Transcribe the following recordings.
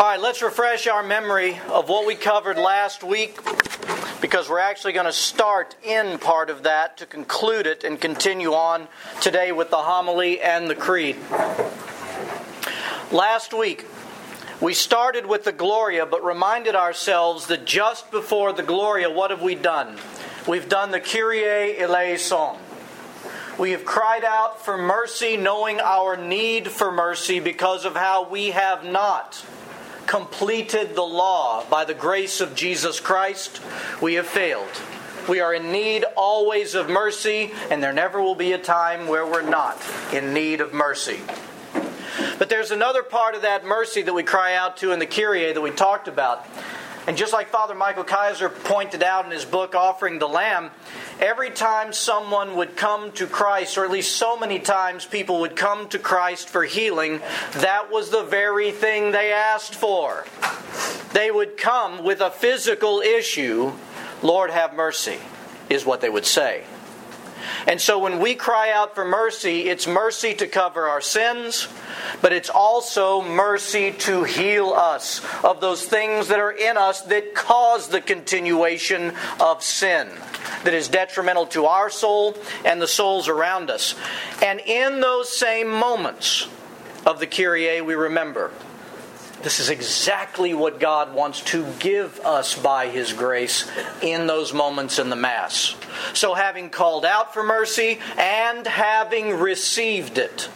All right, let's refresh our memory of what we covered last week because we're actually going to start in part of that to conclude it and continue on today with the homily and the creed. Last week, we started with the Gloria, but reminded ourselves that just before the Gloria, what have we done? We've done the Kyrie eleison. We have cried out for mercy, knowing our need for mercy because of how we have not completed the law by the grace of Jesus Christ. We have failed. We are in need always of mercy, and there never will be a time where we're not in need of mercy. But there's another part of that mercy that we cry out to in the Kyrie that we talked about. And just like Father Michael Keiser pointed out in his book, Offering the Lamb, every time someone would come to Christ, or at least so many times people would come to Christ for healing, that was the very thing they asked for. They would come with a physical issue, Lord have mercy, is what they would say. And so when we cry out for mercy, it's mercy to cover our sins, but it's also mercy to heal us of those things that are in us that cause the continuation of sin that is detrimental to our soul and the souls around us. And in those same moments of the Kyrie, we remember this is exactly what God wants to give us by His grace in those moments in the Mass. So, having called out for mercy and having received it,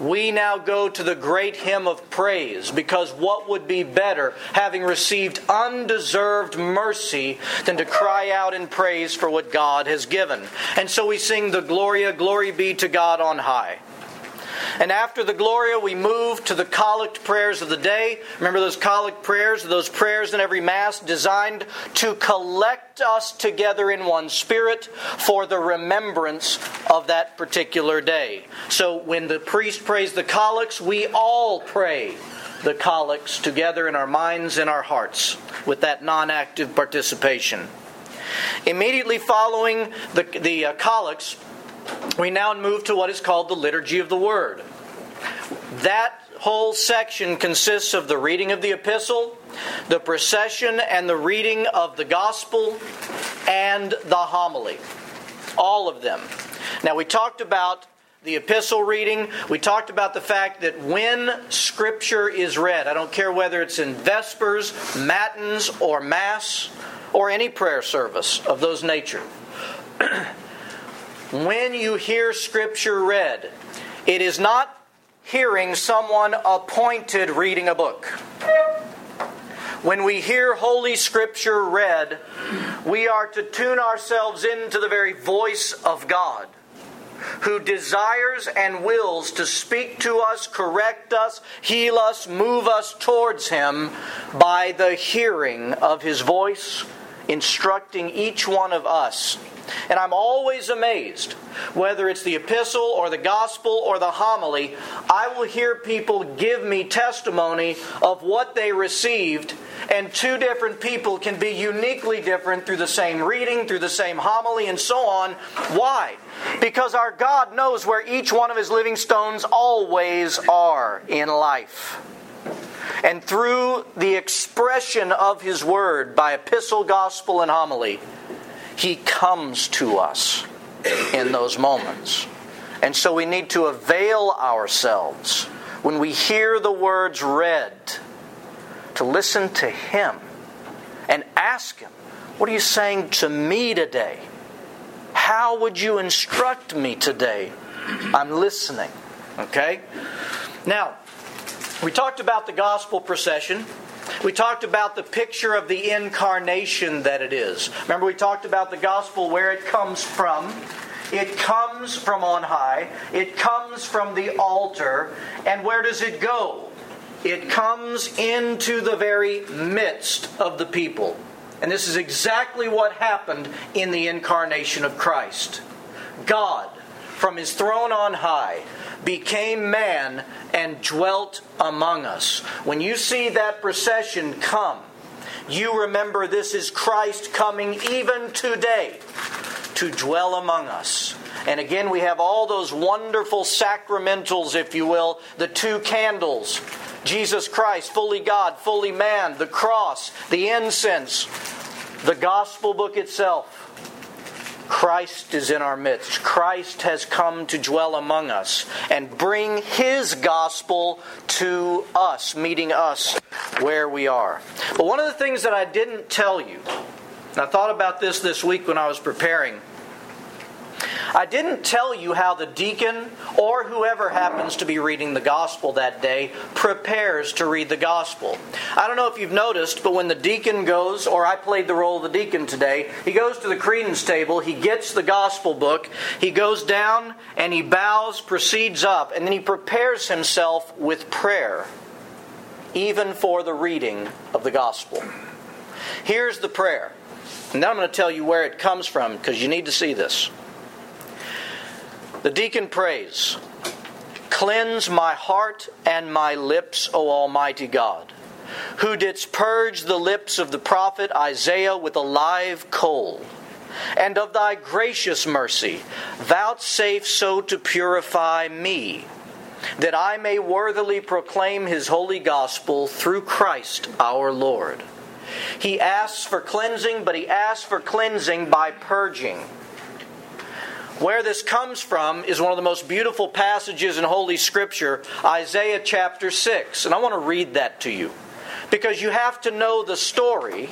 we now go to the great hymn of praise because what would be better, having received undeserved mercy, than to cry out in praise for what God has given? And so we sing the Gloria, Glory be to God on high. And after the Gloria, we move to the collect prayers of the day. Remember those collect prayers, those prayers in every Mass designed to collect us together in one spirit for the remembrance of that particular day. So when the priest prays the collects, we all pray the collects together in our minds and our hearts with that non active participation. Immediately following the, the uh, collects, we now move to what is called the Liturgy of the Word. That whole section consists of the reading of the epistle, the procession and the reading of the gospel, and the homily. All of them. Now, we talked about the epistle reading. We talked about the fact that when Scripture is read, I don't care whether it's in Vespers, Matins, or Mass, or any prayer service of those nature. when you hear Scripture read, it is not hearing someone appointed reading a book. When we hear Holy Scripture read, we are to tune ourselves into the very voice of God, who desires and wills to speak to us, correct us, heal us, move us towards Him by the hearing of His voice, instructing each one of us and I'm always amazed, whether it's the epistle or the gospel or the homily, I will hear people give me testimony of what they received, and two different people can be uniquely different through the same reading, through the same homily, and so on. Why? Because our God knows where each one of his living stones always are in life. And through the expression of his word by epistle, gospel, and homily, he comes to us in those moments. And so we need to avail ourselves when we hear the words read to listen to Him and ask Him, What are you saying to me today? How would you instruct me today? I'm listening. Okay? Now, we talked about the gospel procession. We talked about the picture of the incarnation that it is. Remember, we talked about the gospel where it comes from. It comes from on high, it comes from the altar, and where does it go? It comes into the very midst of the people. And this is exactly what happened in the incarnation of Christ. God, from his throne on high, became man and dwelt among us. When you see that procession come, you remember this is Christ coming even today to dwell among us. And again, we have all those wonderful sacramentals, if you will, the two candles Jesus Christ, fully God, fully man, the cross, the incense, the gospel book itself. Christ is in our midst. Christ has come to dwell among us and bring his gospel to us, meeting us where we are. But one of the things that I didn't tell you, and I thought about this this week when I was preparing, I didn't tell you how the deacon or whoever happens to be reading the gospel that day prepares to read the gospel. I don't know if you've noticed, but when the deacon goes, or I played the role of the deacon today, he goes to the credence table, he gets the gospel book, he goes down and he bows, proceeds up, and then he prepares himself with prayer, even for the reading of the gospel. Here's the prayer. And now I'm going to tell you where it comes from because you need to see this. The deacon prays, Cleanse my heart and my lips, O Almighty God, who didst purge the lips of the prophet Isaiah with a live coal. And of thy gracious mercy, vouchsafe so to purify me, that I may worthily proclaim his holy gospel through Christ our Lord. He asks for cleansing, but he asks for cleansing by purging. Where this comes from is one of the most beautiful passages in Holy Scripture, Isaiah chapter 6. And I want to read that to you because you have to know the story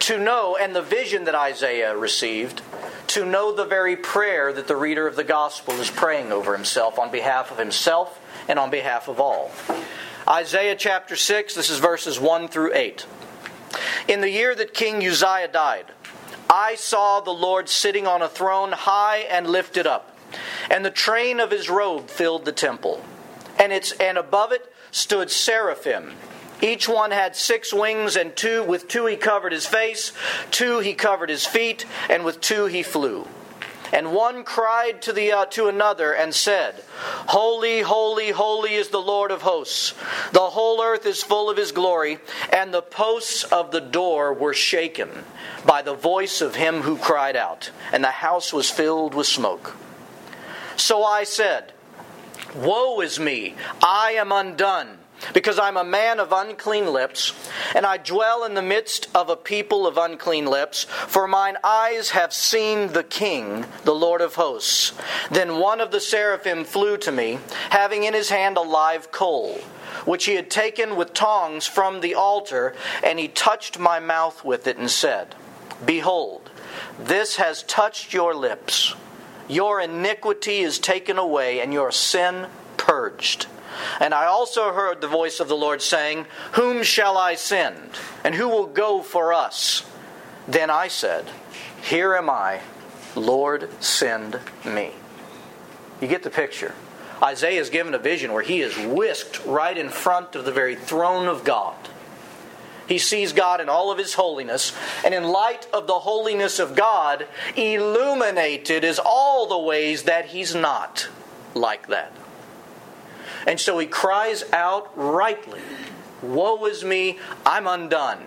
to know, and the vision that Isaiah received, to know the very prayer that the reader of the gospel is praying over himself on behalf of himself and on behalf of all. Isaiah chapter 6, this is verses 1 through 8. In the year that King Uzziah died, I saw the Lord sitting on a throne high and lifted up, and the train of his robe filled the temple. And its and above it stood seraphim. Each one had six wings, and two with two he covered his face, two he covered his feet, and with two he flew. And one cried to the uh, to another and said, Holy, holy, holy is the Lord of hosts. The whole earth is full of his glory, and the posts of the door were shaken by the voice of him who cried out, and the house was filled with smoke. So I said, Woe is me, I am undone because I'm a man of unclean lips, and I dwell in the midst of a people of unclean lips, for mine eyes have seen the King, the Lord of hosts. Then one of the seraphim flew to me, having in his hand a live coal, which he had taken with tongs from the altar, and he touched my mouth with it and said, Behold, this has touched your lips. Your iniquity is taken away, and your sin purged. And I also heard the voice of the Lord saying, Whom shall I send? And who will go for us? Then I said, Here am I, Lord, send me. You get the picture. Isaiah is given a vision where he is whisked right in front of the very throne of God. He sees God in all of his holiness, and in light of the holiness of God, illuminated is all the ways that he's not like that. And so he cries out rightly, Woe is me, I'm undone.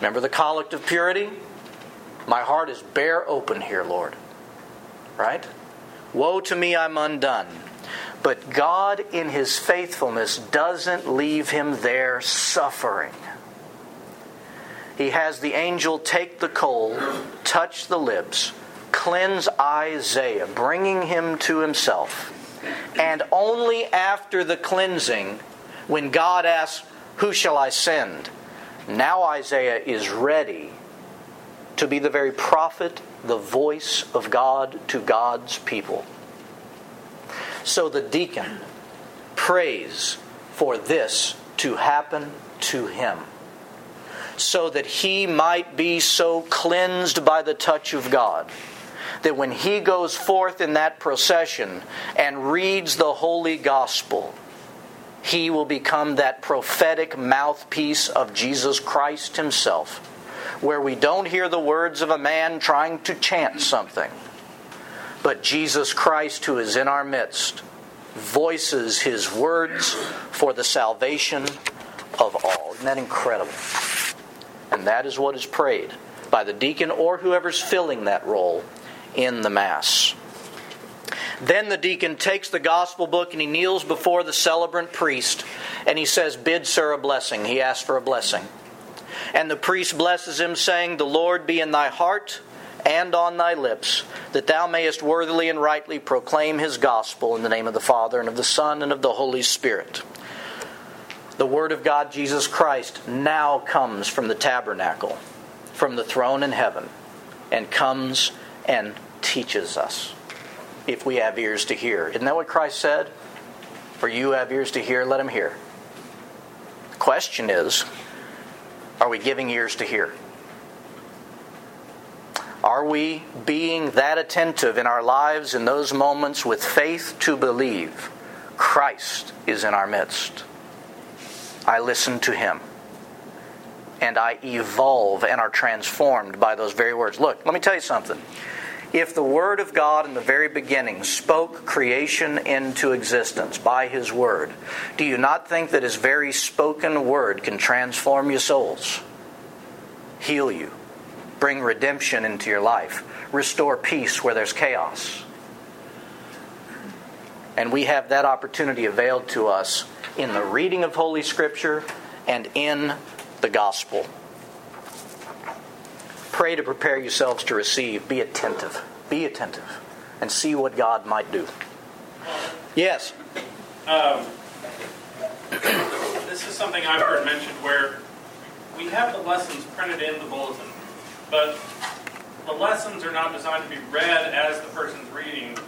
Remember the collect of purity? My heart is bare open here, Lord. Right? Woe to me, I'm undone. But God, in his faithfulness, doesn't leave him there suffering. He has the angel take the coal, touch the lips, cleanse Isaiah, bringing him to himself and only after the cleansing, when God asks, Who shall I send? Now Isaiah is ready to be the very prophet, the voice of God to God's people. So the deacon prays for this to happen to him, so that he might be so cleansed by the touch of God that when he goes forth in that procession and reads the holy gospel, he will become that prophetic mouthpiece of Jesus Christ himself, where we don't hear the words of a man trying to chant something, but Jesus Christ, who is in our midst, voices his words for the salvation of all. Isn't that incredible? And that is what is prayed by the deacon or whoever's filling that role in the Mass. Then the deacon takes the gospel book and he kneels before the celebrant priest And he says, Bid Sir a blessing. He asks for a blessing. And the priest blesses him, saying, The Lord be in thy heart and on thy lips, that thou mayest worthily and rightly proclaim his gospel in the name of the Father, and of the Son, and of the Holy Spirit. The Word of God, Jesus Christ, now comes from the tabernacle, from the throne in heaven, and comes and teaches us if we have ears to hear. Isn't that what Christ said? For you have ears to hear, let him hear. The question is are we giving ears to hear? Are we being that attentive in our lives in those moments with faith to believe Christ is in our midst? I listen to him and I evolve and are transformed by those very words. Look, let me tell you something. If the Word of God in the very beginning spoke creation into existence by His Word, do you not think that His very spoken Word can transform your souls, heal you, bring redemption into your life, restore peace where there's chaos? And we have that opportunity availed to us in the reading of Holy Scripture and in the gospel. Pray to prepare yourselves to receive. Be attentive. Be attentive and see what God might do. Yes. Um, this is something I've heard mentioned where we have the lessons printed in the bulletin, but the lessons are not designed to be read as the person's reading.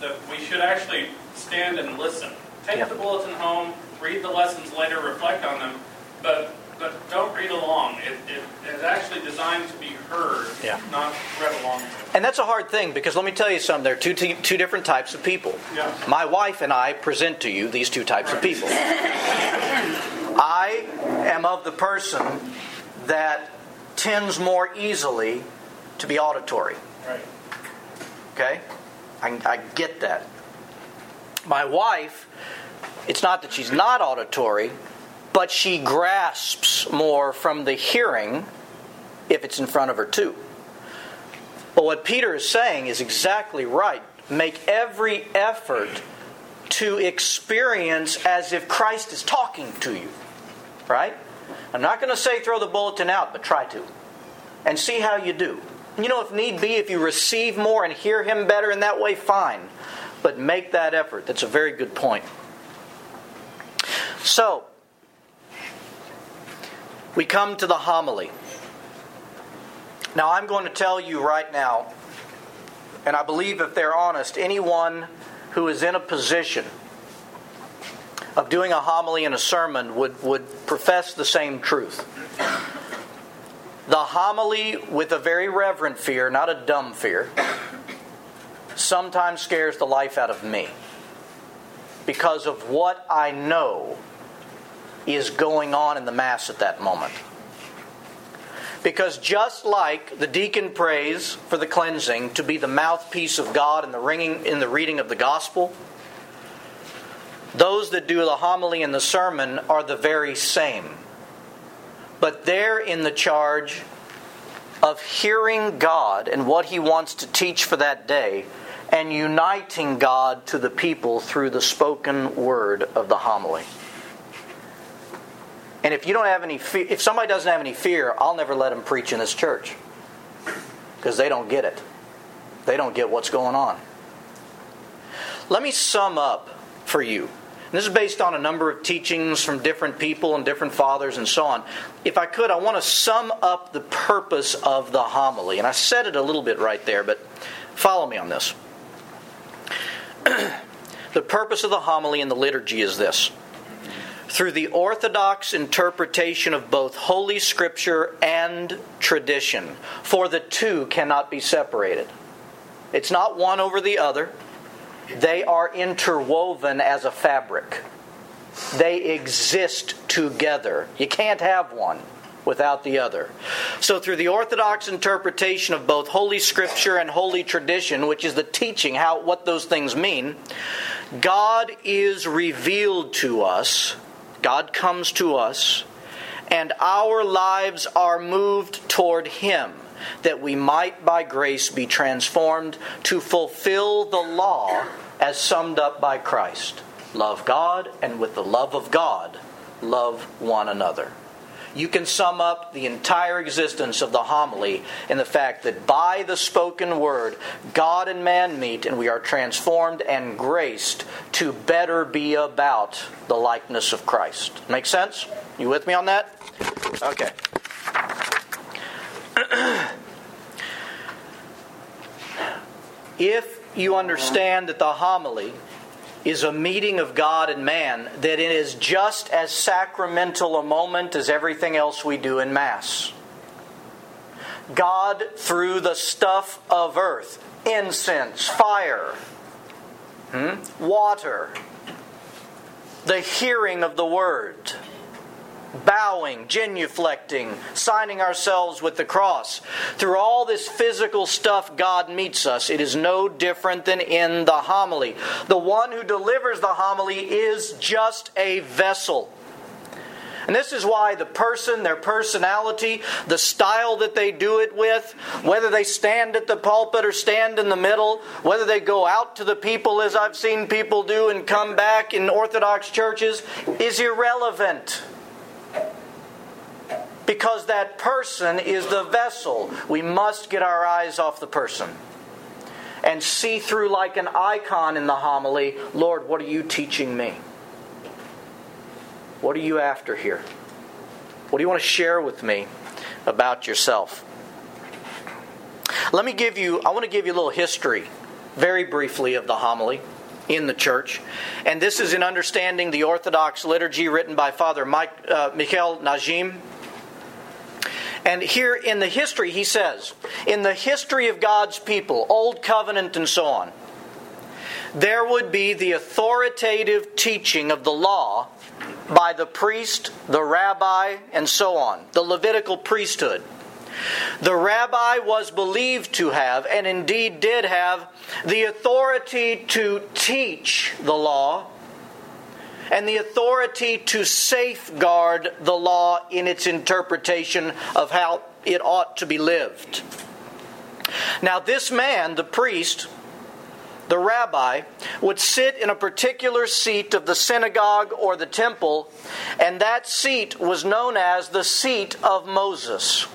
That we should actually stand and listen. Take the bulletin home, read the lessons later, reflect on them, but but don't read along. It, it is actually designed to be heard, yeah. not read along. And that's a hard thing because let me tell you something. There are two two different types of people. Yeah. My wife and I present to you these two types of people. I am of the person that tends more easily to be auditory. Right. Okay? I, I get that. My wife, it's not that she's not auditory, but she grasps more from the hearing if it's in front of her, too. But what Peter is saying is exactly right. Make every effort to experience as if Christ is talking to you. Right? I'm not going to say throw the bulletin out, but try to. And see how you do. You know, if need be, if you receive more and hear Him better in that way, fine. But make that effort. That's a very good point. So, we come to the homily. Now, I'm going to tell you right now, and I believe if they're honest, anyone who is in a position of doing a homily and a sermon would, would profess the same truth. The homily, with a very reverent fear, not a dumb fear, sometimes scares the life out of me because of what I know is going on in the Mass at that moment. Because just like the deacon prays for the cleansing to be the mouthpiece of God in the ringing in the reading of the gospel, those that do the homily and the sermon are the very same. But they're in the charge of hearing God and what He wants to teach for that day and uniting God to the people through the spoken word of the homily. And if you don't have any fear, if somebody doesn't have any fear, I'll never let them preach in this church because they don't get it. They don't get what's going on. Let me sum up for you. This is based on a number of teachings from different people and different fathers and so on. If I could, I want to sum up the purpose of the homily. And I said it a little bit right there, but follow me on this. the purpose of the homily in the liturgy is this through the orthodox interpretation of both Holy Scripture and tradition, for the two cannot be separated. It's not one over the other, they are interwoven as a fabric. They exist together. You can't have one without the other. So, through the orthodox interpretation of both Holy Scripture and Holy Tradition, which is the teaching how what those things mean, God is revealed to us God comes to us, and our lives are moved toward Him, that we might by grace be transformed to fulfill the law as summed up by Christ. Love God, and with the love of God, love one another. You can sum up the entire existence of the homily in the fact that by the spoken word, God and man meet, and we are transformed and graced to better be about the likeness of Christ. Make sense? You with me on that? Okay. if you understand that the homily is a meeting of God and man, that it is just as sacramental a moment as everything else we do in Mass. God, through the stuff of earth, incense, fire, hmm, water, the hearing of the word, bowing, genuflecting, signing ourselves with the cross. Through all this physical stuff, God meets us. It is no different than in the homily. The one who delivers the homily is just a vessel. And this is why the person, their personality, the style that they do it with, whether they stand at the pulpit or stand in the middle, whether they go out to the people as I've seen people do and come back in Orthodox churches, is irrelevant because that person is the vessel. We must get our eyes off the person and see through like an icon in the homily Lord, what are you teaching me? What are you after here? What do you want to share with me about yourself? Let me give you, I want to give you a little history, very briefly, of the homily in the church. And this is in understanding the Orthodox liturgy written by Father Mike, uh, Mikhail Najim. And here in the history, he says, in the history of God's people, Old Covenant and so on, there would be the authoritative teaching of the law by the priest, the rabbi, and so on, the Levitical priesthood. The rabbi was believed to have, and indeed did have, the authority to teach the law and the authority to safeguard the law in its interpretation of how it ought to be lived. Now, this man, the priest, the rabbi, would sit in a particular seat of the synagogue or the temple, and that seat was known as the seat of Moses.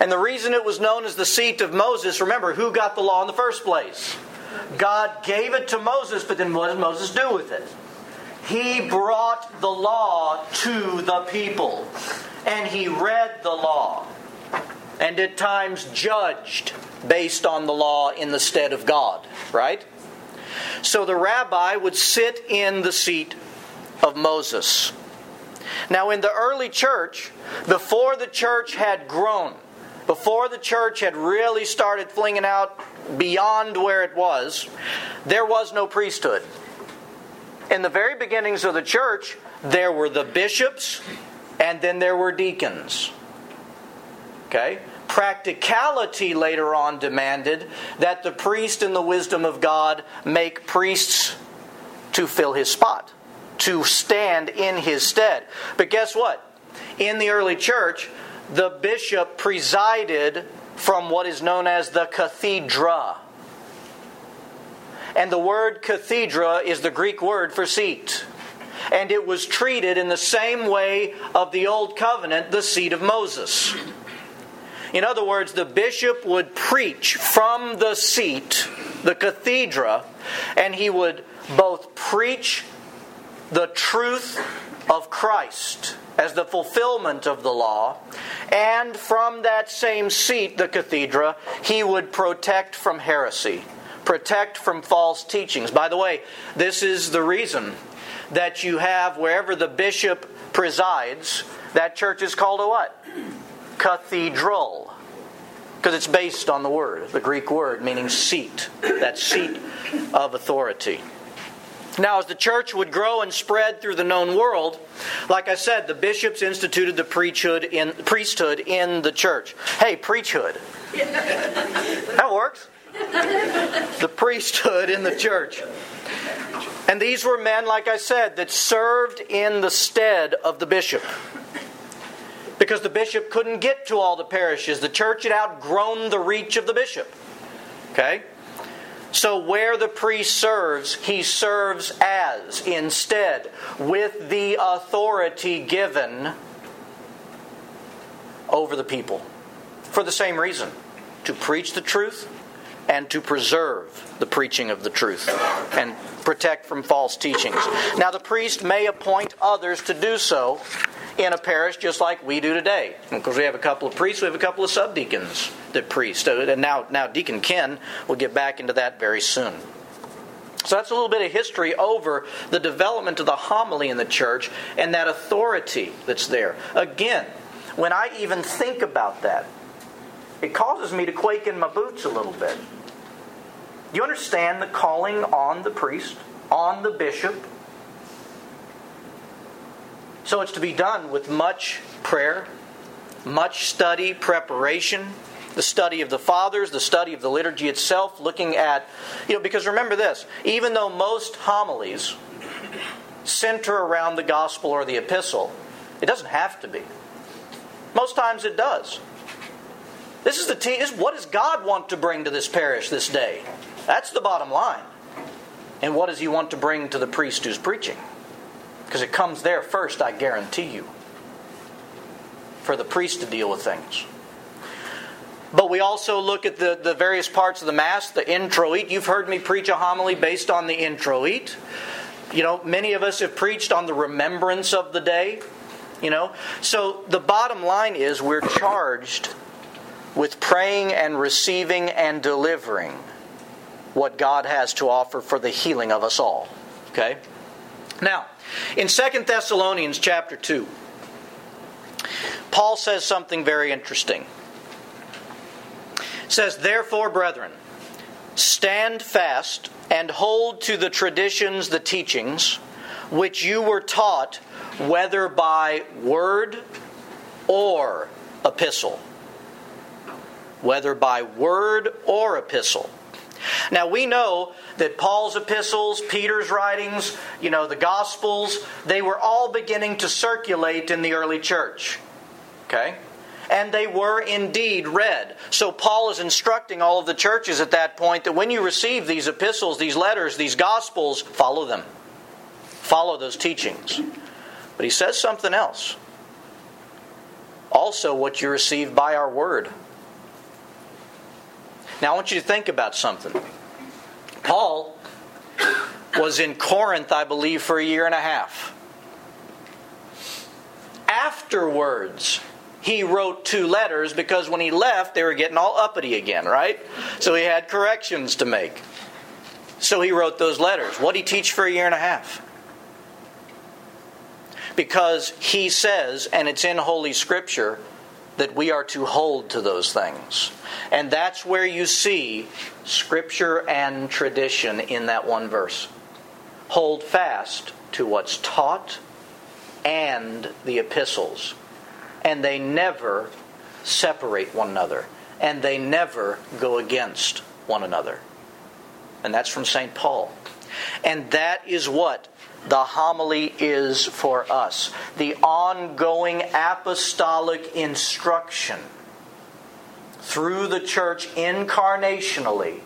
And the reason it was known as the seat of Moses, remember, who got the law in the first place? God gave it to Moses, but then what did Moses do with it? He brought the law to the people, and he read the law, and at times judged based on the law in the stead of God, right? So the rabbi would sit in the seat of Moses. Now, in the early church, before the church had grown, before the church had really started flinging out beyond where it was, there was no priesthood in the very beginnings of the church, there were the bishops and then there were deacons. Okay? Practicality later on demanded that the priest, in the wisdom of God, make priests to fill his spot, to stand in his stead. But guess what? In the early church, the bishop presided from what is known as the cathedra. And the word cathedra is the Greek word for seat. And it was treated in the same way of the Old Covenant, the seat of Moses. In other words, the bishop would preach from the seat, the cathedra, and he would both preach the truth of Christ as the fulfillment of the law, and from that same seat, the cathedra, he would protect from heresy protect from false teachings. By the way, this is the reason that you have wherever the bishop presides, that church is called a what? Cathedral. Because it's based on the word, the Greek word meaning seat, that seat of authority. Now, as the church would grow and spread through the known world, like I said, the bishops instituted the priesthood in, priesthood in the church. Hey, priesthood. That works the priesthood in the church. And these were men, like I said, that served in the stead of the bishop. Because the bishop couldn't get to all the parishes. The church had outgrown the reach of the bishop. Okay? So, where the priest serves, he serves as, instead, with the authority given over the people. For the same reason to preach the truth and to preserve the preaching of the truth and protect from false teachings. Now, the priest may appoint others to do so in a parish just like we do today. Because we have a couple of priests, we have a couple of subdeacons that priest. And now, now Deacon Ken will get back into that very soon. So that's a little bit of history over the development of the homily in the church and that authority that's there. Again, when I even think about that, it causes me to quake in my boots a little bit. Do you understand the calling on the priest, on the bishop? So it's to be done with much prayer, much study, preparation, the study of the fathers, the study of the liturgy itself, looking at, you know, because remember this, even though most homilies center around the gospel or the epistle, it doesn't have to be. Most times it does. This is the te- this, what does God want to bring to this parish this day? That's the bottom line. And what does he want to bring to the priest who's preaching? Because it comes there first, I guarantee you, for the priest to deal with things. But we also look at the, the various parts of the Mass, the introit. You've heard me preach a homily based on the introit. You know, many of us have preached on the remembrance of the day. You know, so the bottom line is we're charged with praying and receiving and delivering what God has to offer for the healing of us all. Okay? Now, in Second Thessalonians chapter 2, Paul says something very interesting. It says, Therefore, brethren, stand fast and hold to the traditions, the teachings, which you were taught, whether by word or epistle. Whether by word or epistle. Now we know that Paul's epistles, Peter's writings, you know, the Gospels, they were all beginning to circulate in the early church. Okay? And they were indeed read. So Paul is instructing all of the churches at that point that when you receive these epistles, these letters, these Gospels, follow them. Follow those teachings. But he says something else. Also, what you receive by our word. Now, I want you to think about something. Paul was in Corinth, I believe, for a year and a half. Afterwards, he wrote two letters because when he left, they were getting all uppity again, right? So he had corrections to make. So he wrote those letters. What did he teach for a year and a half? Because he says, and it's in Holy Scripture, that we are to hold to those things. And that's where you see scripture and tradition in that one verse. Hold fast to what's taught and the epistles. And they never separate one another. And they never go against one another. And that's from St. Paul. And that is what the homily is for us. The ongoing apostolic instruction through the church incarnationally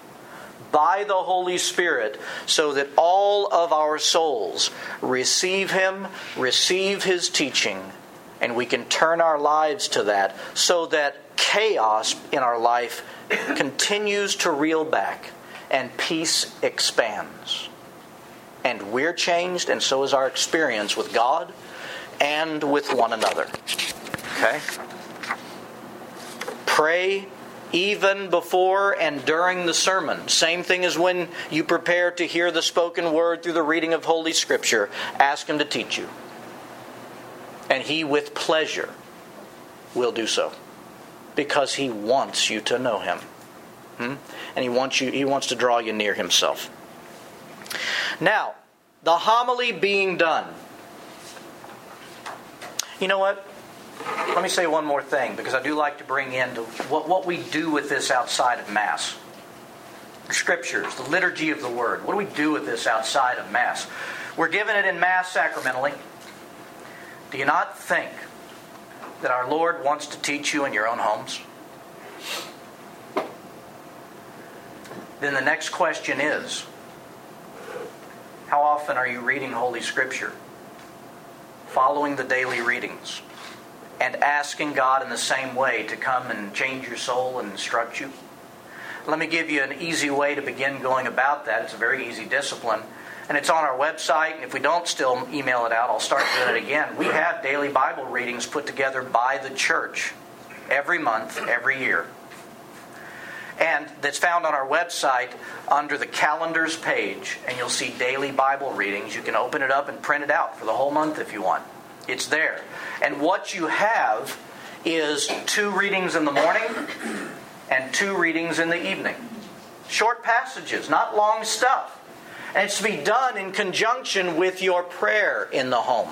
by the Holy Spirit so that all of our souls receive Him, receive His teaching, and we can turn our lives to that so that chaos in our life continues to reel back and peace expands and we're changed, and so is our experience with God and with one another. Okay? Pray even before and during the sermon. Same thing as when you prepare to hear the spoken word through the reading of Holy Scripture. Ask Him to teach you. And He, with pleasure, will do so because He wants you to know Him. Hmm? And He wants, you, he wants to draw you near Himself. Now, the homily being done. You know what? Let me say one more thing because I do like to bring in what, what we do with this outside of Mass. The scriptures, the liturgy of the Word. What do we do with this outside of Mass? We're given it in Mass sacramentally. Do you not think that our Lord wants to teach you in your own homes? then the next question is How often are you reading Holy Scripture? Following the daily readings and asking God in the same way to come and change your soul and instruct you? Let me give you an easy way to begin going about that. It's a very easy discipline. And it's on our website. And if we don't still email it out, I'll start doing it again. We have daily Bible readings put together by the church every month, every year and that's found on our website under the calendars page, and you'll see daily Bible readings. You can open it up and print it out for the whole month if you want. It's there. And what you have is two readings in the morning and two readings in the evening. Short passages, not long stuff. And it's to be done in conjunction with your prayer in the home.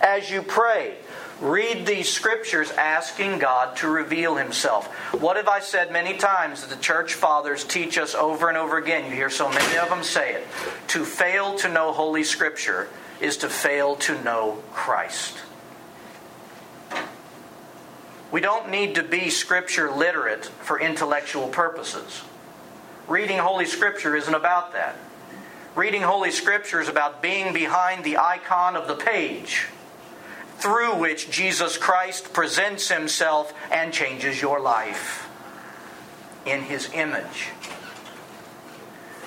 As you pray, Read these scriptures asking God to reveal Himself. What have I said many times that the church fathers teach us over and over again? You hear so many of them say it. To fail to know Holy Scripture is to fail to know Christ. We don't need to be Scripture literate for intellectual purposes. Reading Holy Scripture isn't about that. Reading Holy Scripture is about being behind the icon of the page through which Jesus Christ presents himself and changes your life in his image.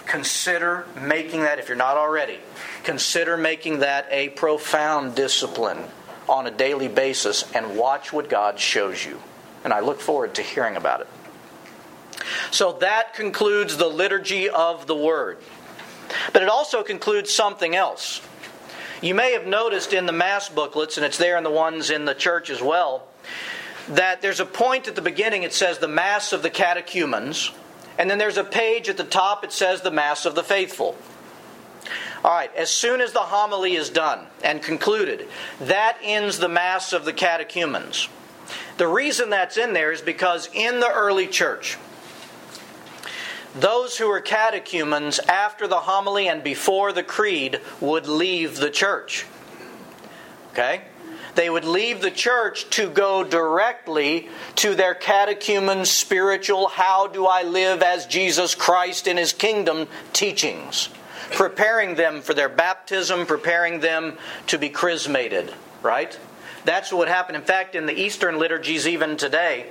Consider making that, if you're not already, consider making that a profound discipline on a daily basis and watch what God shows you. And I look forward to hearing about it. So that concludes the liturgy of the Word. But it also concludes something else. You may have noticed in the Mass booklets, and it's there in the ones in the church as well, that there's a point at the beginning, it says the Mass of the Catechumens, and then there's a page at the top, it says the Mass of the Faithful. All right, as soon as the homily is done and concluded, that ends the Mass of the Catechumens. The reason that's in there is because in the early church, those who were catechumens after the homily and before the creed would leave the church. Okay? They would leave the church to go directly to their catechumen spiritual, how do I live as Jesus Christ in his kingdom teachings, preparing them for their baptism, preparing them to be chrismated, right? That's what would happen. In fact, in the Eastern liturgies, even today,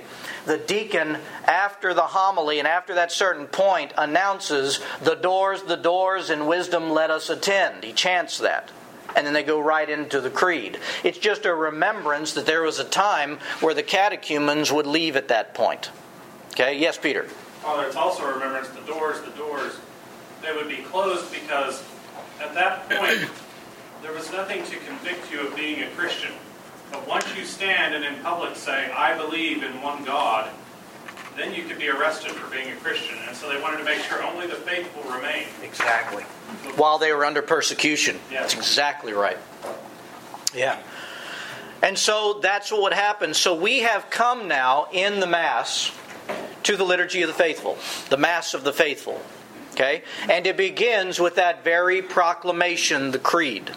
the deacon, after the homily and after that certain point, announces, The doors, the doors, in wisdom let us attend. He chants that. And then they go right into the creed. It's just a remembrance that there was a time where the catechumens would leave at that point. Okay, yes, Peter. Father, it's also a remembrance the doors, the doors, they would be closed because at that point there was nothing to convict you of being a Christian. But once you stand and in public say, I believe in one God, then you could be arrested for being a Christian. And so they wanted to make sure only the faithful remain. Exactly. While they were under persecution. Yes. That's exactly right. Yeah. And so that's what happened. So we have come now in the Mass to the Liturgy of the Faithful, the Mass of the Faithful. Okay? And it begins with that very proclamation, the Creed.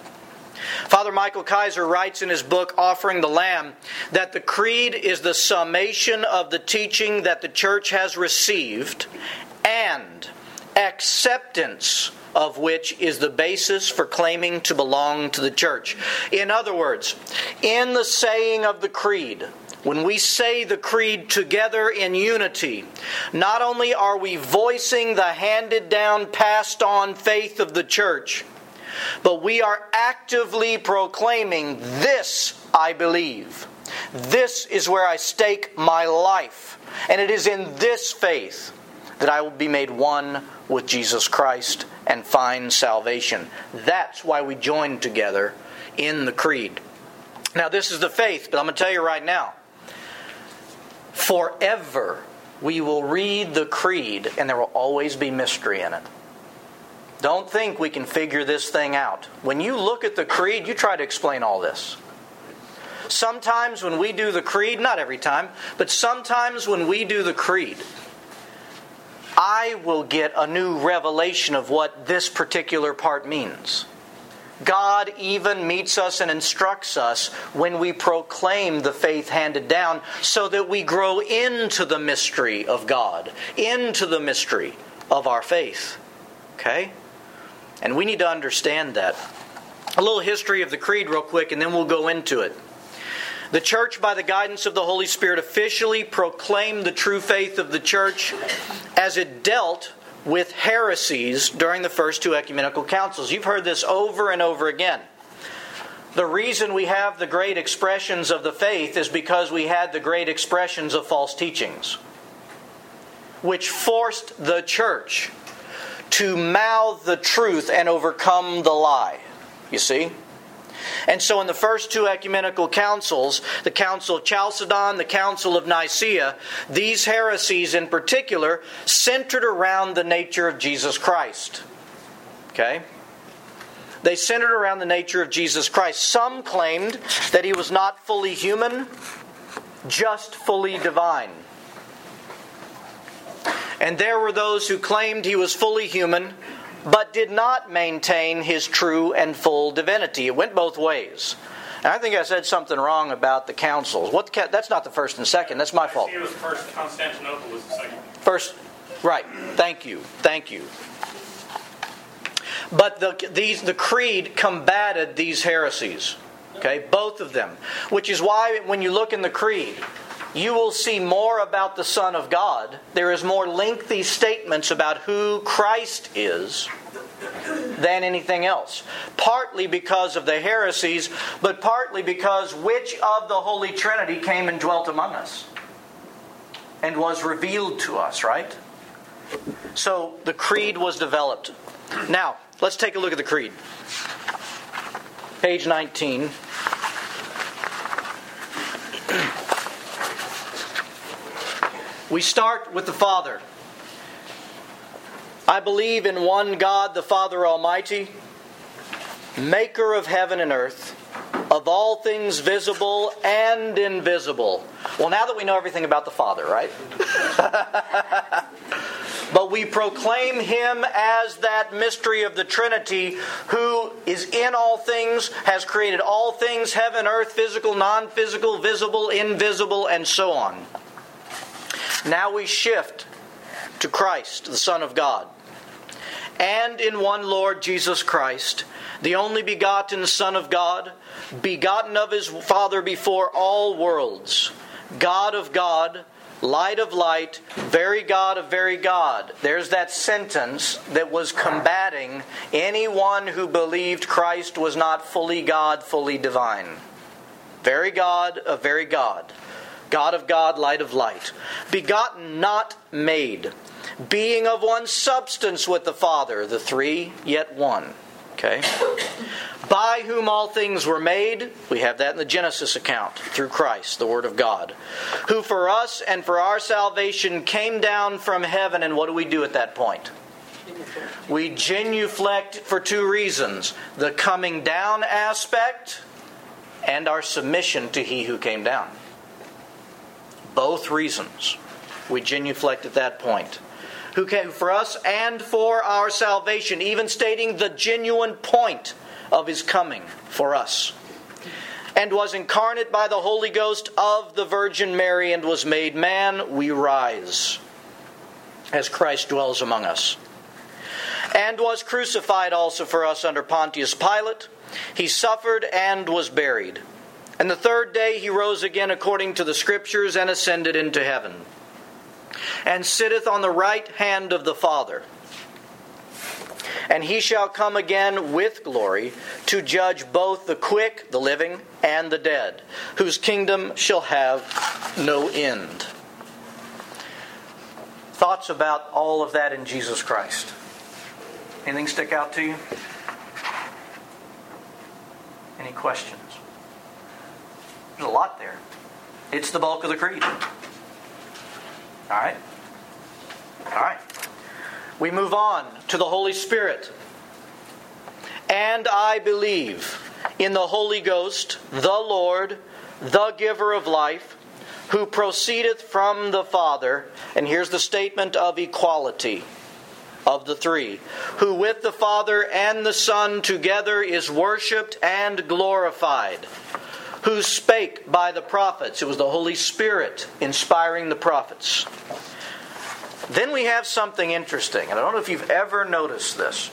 Father Michael Keiser writes in his book, Offering the Lamb, that the creed is the summation of the teaching that the church has received and acceptance of which is the basis for claiming to belong to the church. In other words, in the saying of the creed, when we say the creed together in unity, not only are we voicing the handed down, passed on faith of the church, but we are actively proclaiming this I believe. This is where I stake my life. And it is in this faith that I will be made one with Jesus Christ and find salvation. That's why we join together in the creed. Now, this is the faith, but I'm going to tell you right now forever we will read the creed and there will always be mystery in it. Don't think we can figure this thing out. When you look at the creed, you try to explain all this. Sometimes when we do the creed, not every time, but sometimes when we do the creed, I will get a new revelation of what this particular part means. God even meets us and instructs us when we proclaim the faith handed down so that we grow into the mystery of God, into the mystery of our faith. Okay? And we need to understand that. A little history of the creed, real quick, and then we'll go into it. The church, by the guidance of the Holy Spirit, officially proclaimed the true faith of the church as it dealt with heresies during the first two ecumenical councils. You've heard this over and over again. The reason we have the great expressions of the faith is because we had the great expressions of false teachings, which forced the church to mouth the truth and overcome the lie. You see? And so, in the first two ecumenical councils, the Council of Chalcedon, the Council of Nicaea, these heresies in particular centered around the nature of Jesus Christ. Okay? They centered around the nature of Jesus Christ. Some claimed that he was not fully human, just fully divine. And there were those who claimed he was fully human, but did not maintain his true and full divinity. It went both ways. And I think I said something wrong about the councils. What that's not the first and second. That's my fault. It was first. Constantinople was the second. First, right. Thank you. Thank you. But the, these, the creed combated these heresies. Okay, both of them. Which is why when you look in the creed, you will see more about the Son of God. There is more lengthy statements about who Christ is than anything else. Partly because of the heresies, but partly because which of the Holy Trinity came and dwelt among us and was revealed to us, right? So the creed was developed. Now, Let's take a look at the creed. Page 19. we start with the Father. I believe in one God, the Father Almighty, maker of heaven and earth, of all things visible and invisible. Well, now that we know everything about the Father, right? but we proclaim him as that mystery of the Trinity who is in all things, has created all things heaven, earth, physical, non physical, visible, invisible, and so on. Now we shift to Christ, the Son of God. And in one Lord Jesus Christ, the only begotten Son of God, begotten of his Father before all worlds, God of God light of light, very God of very God. There's that sentence that was combating anyone who believed Christ was not fully God, fully divine. Very God of very God. God of God, light of light. Begotten, not made. Being of one substance with the Father, the three, yet one. Okay? by whom all things were made. We have that in the Genesis account through Christ, the Word of God, who for us and for our salvation came down from heaven. And what do we do at that point? We genuflect for two reasons the coming down aspect and our submission to He who came down. Both reasons. We genuflect at that point who came for us and for our salvation, even stating the genuine point of his coming for us. And was incarnate by the Holy Ghost of the Virgin Mary and was made man, we rise as Christ dwells among us. And was crucified also for us under Pontius Pilate. He suffered and was buried. And the third day he rose again according to the Scriptures and ascended into heaven. And sitteth on the right hand of the Father and he shall come again with glory to judge both the quick, the living, and the dead, whose kingdom shall have no end. Thoughts about all of that in Jesus Christ? Anything stick out to you? Any questions? There's a lot there. It's the bulk of the creed. All right? All right. We move on to the Holy Spirit. And I believe in the Holy Ghost, the Lord, the giver of life, who proceedeth from the Father. And here's the statement of equality of the three, who with the Father and the Son together is worshiped and glorified, who spake by the prophets. It was the Holy Spirit inspiring the prophets Then we have something interesting, and I don't know if you've ever noticed this.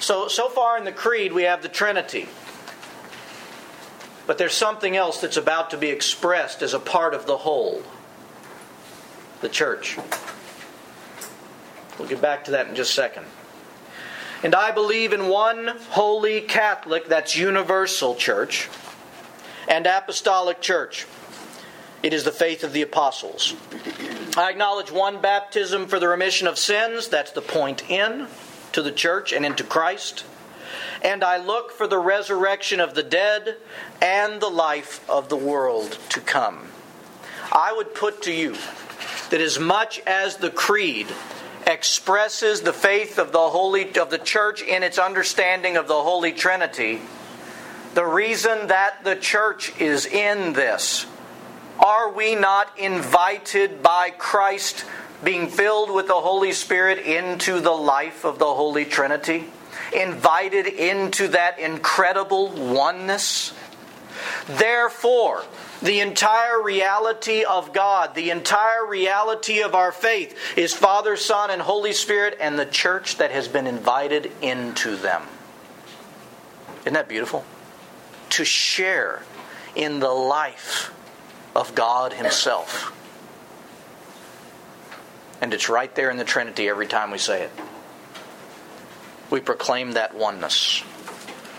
So, so far in the Creed, we have the Trinity. But there's something else that's about to be expressed as a part of the whole the church. We'll get back to that in just a second. And I believe in one holy Catholic, that's universal church, and apostolic church. It is the faith of the apostles. I acknowledge one baptism for the remission of sins, that's the point in to the church and into Christ. And I look for the resurrection of the dead and the life of the world to come. I would put to you that as much as the creed expresses the faith of the holy of the church in its understanding of the holy trinity the reason that the church is in this are we not invited by Christ being filled with the Holy Spirit into the life of the Holy Trinity? Invited into that incredible oneness? Therefore, the entire reality of God, the entire reality of our faith is Father, Son, and Holy Spirit, and the church that has been invited into them. Isn't that beautiful? To share in the life of God Himself. And it's right there in the Trinity every time we say it. We proclaim that oneness.